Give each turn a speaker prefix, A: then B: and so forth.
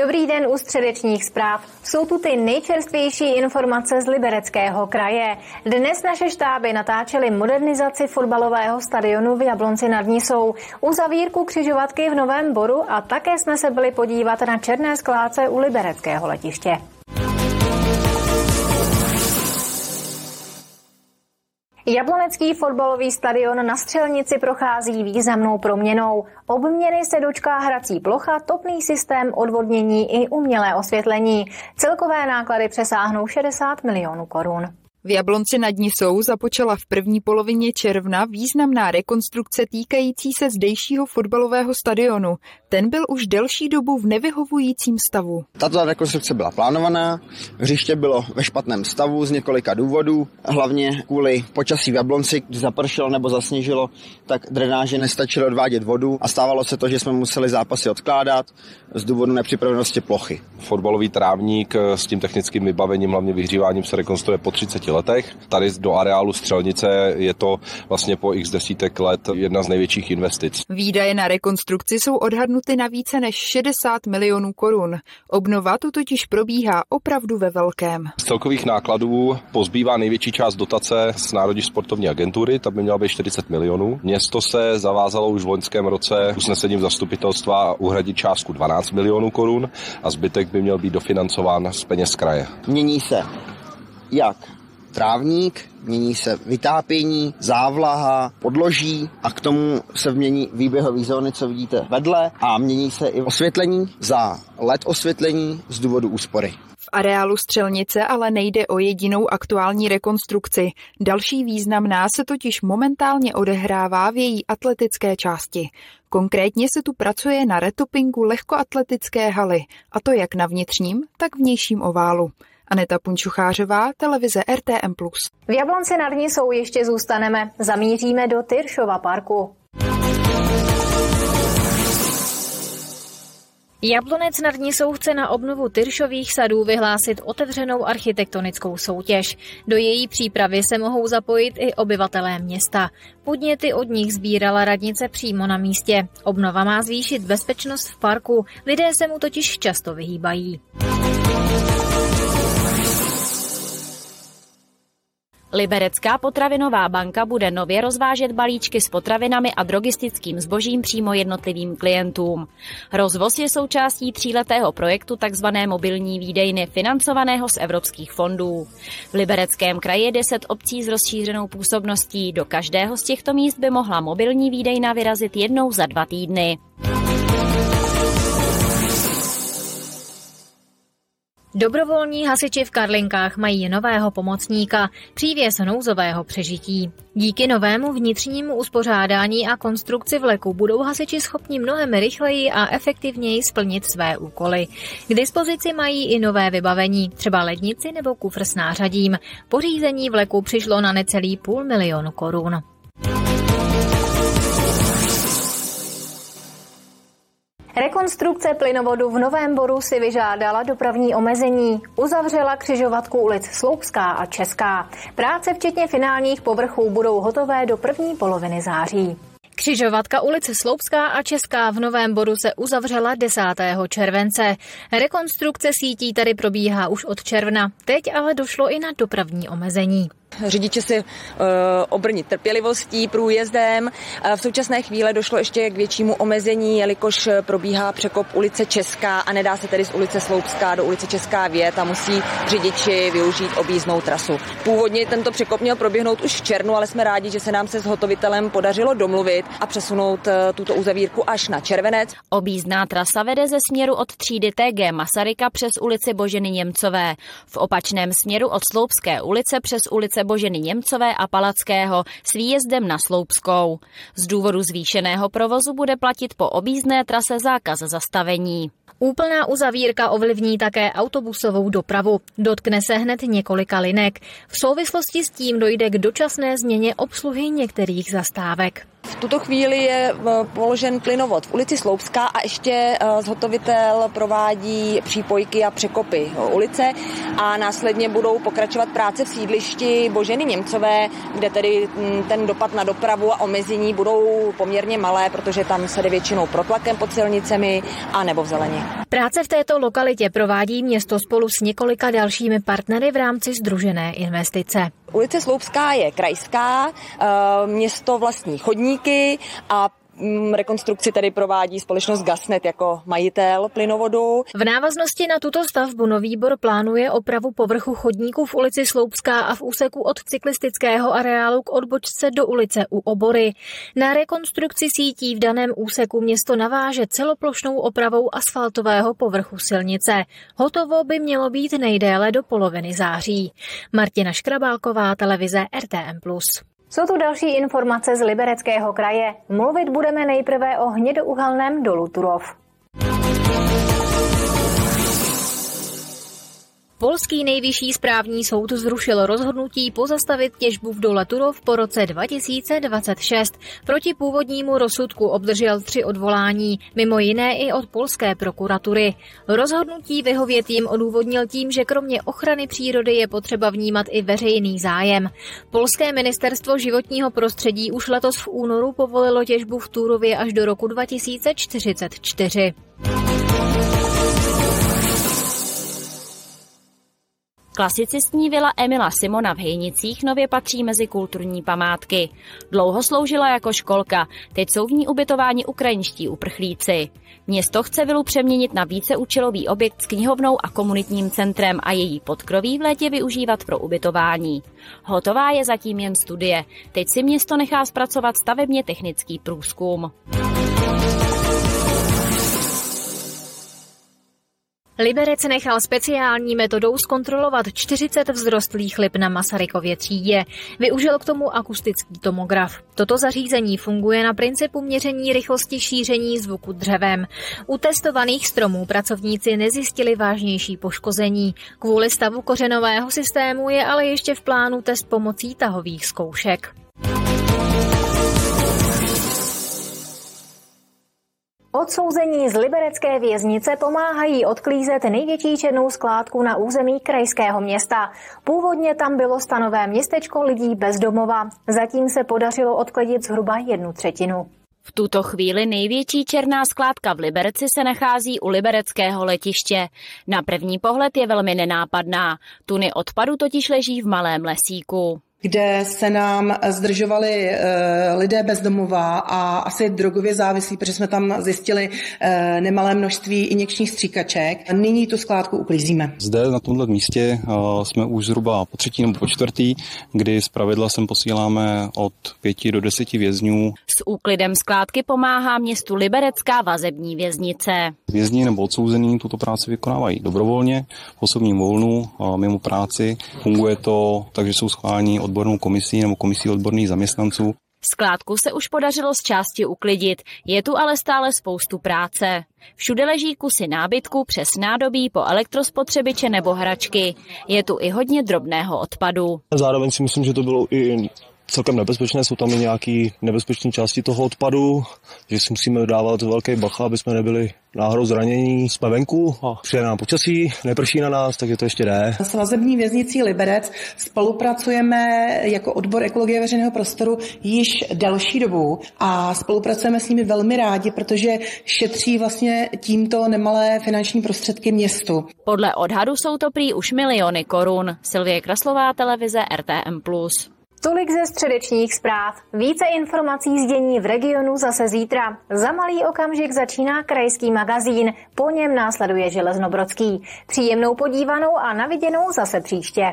A: Dobrý den u středečních zpráv. Jsou tu ty nejčerstvější informace z Libereckého kraje. Dnes naše štáby natáčely modernizaci fotbalového stadionu v Jablonci nad Nisou, uzavírku křižovatky v Novém Boru a také jsme se byli podívat na černé skláce u Libereckého letiště. Jablonecký fotbalový stadion na Střelnici prochází významnou proměnou. Obměny se dočká hrací plocha, topný systém odvodnění i umělé osvětlení. Celkové náklady přesáhnou 60 milionů korun.
B: V Jablonci nad Nisou započala v první polovině června významná rekonstrukce týkající se zdejšího fotbalového stadionu. Ten byl už delší dobu v nevyhovujícím stavu.
C: Tato rekonstrukce byla plánovaná, hřiště bylo ve špatném stavu z několika důvodů, hlavně kvůli počasí v Jablonci, kdy zapršelo nebo zasněžilo, tak drenáže nestačilo odvádět vodu a stávalo se to, že jsme museli zápasy odkládat z důvodu nepřipravenosti plochy.
D: Fotbalový trávník s tím technickým vybavením, hlavně vyhříváním se rekonstruuje po 30 letech. Tady do areálu Střelnice je to vlastně po x desítek let jedna z největších investic.
B: Výdaje na rekonstrukci jsou odhadnuty na více než 60 milionů korun. Obnova tu totiž probíhá opravdu ve velkém.
D: Z celkových nákladů pozbývá největší část dotace z Národní sportovní agentury, ta by měla být 40 milionů. Město se zavázalo už v loňském roce usnesením zastupitelstva uhradit částku 12 milionů korun a zbytek by měl být dofinancován z peněz kraje.
C: Mění se jak trávník, mění se vytápění, závlaha, podloží a k tomu se mění výběhové zóny, co vidíte vedle a mění se i osvětlení za LED osvětlení z důvodu úspory.
B: V areálu Střelnice ale nejde o jedinou aktuální rekonstrukci. Další významná se totiž momentálně odehrává v její atletické části. Konkrétně se tu pracuje na retopingu lehkoatletické haly, a to jak na vnitřním, tak vnějším oválu. Aneta Punčuchářová, televize RTM+.
A: V Jablonci nad Nisou ještě zůstaneme. Zamíříme do Tyršova parku. Jablonec nad Nisou chce na obnovu Tyršových sadů vyhlásit otevřenou architektonickou soutěž. Do její přípravy se mohou zapojit i obyvatelé města. Podněty od nich sbírala radnice přímo na místě. Obnova má zvýšit bezpečnost v parku, lidé se mu totiž často vyhýbají.
E: Liberecká potravinová banka bude nově rozvážet balíčky s potravinami a drogistickým zbožím přímo jednotlivým klientům. Rozvoz je součástí tříletého projektu tzv. mobilní výdejny financovaného z evropských fondů. V Libereckém kraji je 10 obcí s rozšířenou působností. Do každého z těchto míst by mohla mobilní výdejna vyrazit jednou za dva týdny.
A: Dobrovolní hasiči v Karlinkách mají nového pomocníka, přívěs nouzového přežití. Díky novému vnitřnímu uspořádání a konstrukci vleku budou hasiči schopni mnohem rychleji a efektivněji splnit své úkoly. K dispozici mají i nové vybavení, třeba lednici nebo kufr s nářadím. Pořízení vleku přišlo na necelý půl milionu korun. Rekonstrukce plynovodu v Novém Boru si vyžádala dopravní omezení. Uzavřela křižovatku ulic Sloupská a Česká. Práce včetně finálních povrchů budou hotové do první poloviny září. Křižovatka ulice Sloupská a Česká v Novém Boru se uzavřela 10. července. Rekonstrukce sítí tady probíhá už od června. Teď ale došlo i na dopravní omezení
F: řidiče si uh, obrnit trpělivostí, průjezdem. V současné chvíli došlo ještě k většímu omezení, jelikož probíhá překop ulice Česká a nedá se tedy z ulice Sloupská do ulice Česká vět a musí řidiči využít objízdnou trasu. Původně tento překop měl proběhnout už v červnu, ale jsme rádi, že se nám se s hotovitelem podařilo domluvit a přesunout eh, tuto uzavírku až na červenec.
E: Objízdná trasa vede ze směru od třídy TG Masaryka přes ulici Boženy Němcové. V opačném směru od Sloupské ulice přes ulice Boženy Němcové a Palackého s výjezdem na Sloupskou. Z důvodu zvýšeného provozu bude platit po objízdné trase zákaz zastavení.
A: Úplná uzavírka ovlivní také autobusovou dopravu. Dotkne se hned několika linek. V souvislosti s tím dojde k dočasné změně obsluhy některých zastávek.
F: V tuto chvíli je eh, položen plynovod v ulici Sloupská a ještě eh, zhotovitel provádí přípojky a překopy ulice a následně budou pokračovat práce v sídlišti Boženy Němcové, kde tedy hm, ten dopad na dopravu a omezení budou poměrně malé, protože tam se jde většinou protlakem pod silnicemi a nebo v zeleně.
A: Práce v této lokalitě provádí město spolu s několika dalšími partnery v rámci združené investice.
F: Ulice Sloupská je krajská, eh, město vlastní chodníky a rekonstrukci tedy provádí společnost Gasnet jako majitel plynovodu.
A: V návaznosti na tuto stavbu nový bor plánuje opravu povrchu chodníků v ulici Sloupská a v úseku od cyklistického areálu k odbočce do ulice u Obory. Na rekonstrukci sítí v daném úseku město naváže celoplošnou opravou asfaltového povrchu silnice. Hotovo by mělo být nejdéle do poloviny září. Martina Škrabálková, televize RTM+. Jsou tu další informace z Libereckého kraje. Mluvit budeme nejprve o hnědouhelném dolu Turov. Polský nejvyšší správní soud zrušil rozhodnutí pozastavit těžbu v dole Turov po roce 2026. Proti původnímu rozsudku obdržel tři odvolání, mimo jiné i od polské prokuratury. Rozhodnutí vyhovět jim odůvodnil tím, že kromě ochrany přírody je potřeba vnímat i veřejný zájem. Polské ministerstvo životního prostředí už letos v únoru povolilo těžbu v Turově až do roku 2044.
E: Klasicistní vila Emila Simona v Hejnicích nově patří mezi kulturní památky. Dlouho sloužila jako školka, teď jsou v ní ubytováni ukrajinští uprchlíci. Město chce vilu přeměnit na víceúčelový objekt s knihovnou a komunitním centrem a její podkroví v létě využívat pro ubytování. Hotová je zatím jen studie. Teď si město nechá zpracovat stavebně technický průzkum.
A: Liberec nechal speciální metodou zkontrolovat 40 vzrostlých lip na Masarykově třídě. Využil k tomu akustický tomograf. Toto zařízení funguje na principu měření rychlosti šíření zvuku dřevem. U testovaných stromů pracovníci nezjistili vážnější poškození. Kvůli stavu kořenového systému je ale ještě v plánu test pomocí tahových zkoušek. Odsouzení z liberecké věznice pomáhají odklízet největší černou skládku na území krajského města. Původně tam bylo stanové městečko lidí bez domova. Zatím se podařilo odklidit zhruba jednu třetinu.
E: V tuto chvíli největší černá skládka v Liberci se nachází u libereckého letiště. Na první pohled je velmi nenápadná. Tuny odpadu totiž leží v malém lesíku
G: kde se nám zdržovali uh, lidé bezdomová a asi drogově závislí, protože jsme tam zjistili uh, nemalé množství injekčních stříkaček. Nyní tu skládku uklízíme.
H: Zde na tomto místě uh, jsme už zhruba po třetí nebo po čtvrtý, kdy z pravidla sem posíláme od pěti do deseti vězňů.
E: S úklidem skládky pomáhá městu Liberecká vazební věznice.
H: Vězni nebo odsouzení tuto práci vykonávají dobrovolně, v osobním volnu, mimo práci. Funguje to tak, že jsou schválení od odbornou komisí nebo komisí odborných zaměstnanců.
E: Skládku se už podařilo z části uklidit, je tu ale stále spoustu práce. Všude leží kusy nábytku přes nádobí po elektrospotřebiče nebo hračky. Je tu i hodně drobného odpadu.
I: Zároveň si myslím, že to bylo i celkem nebezpečné, jsou tam i nějaké nebezpečné části toho odpadu, že si musíme dávat velké bacha, aby jsme nebyli náhodou zranění. Jsme venku a přijde nám počasí, neprší na nás, tak je to ještě jde.
G: S vazební věznicí Liberec spolupracujeme jako odbor ekologie veřejného prostoru již delší dobu a spolupracujeme s nimi velmi rádi, protože šetří vlastně tímto nemalé finanční prostředky městu.
E: Podle odhadu jsou to prý už miliony korun. Silvie Kraslová, televize RTM+.
A: Tolik ze středečních zpráv. Více informací z dění v regionu zase zítra. Za malý okamžik začíná krajský magazín, po něm následuje Železnobrodský. Příjemnou podívanou a naviděnou zase příště.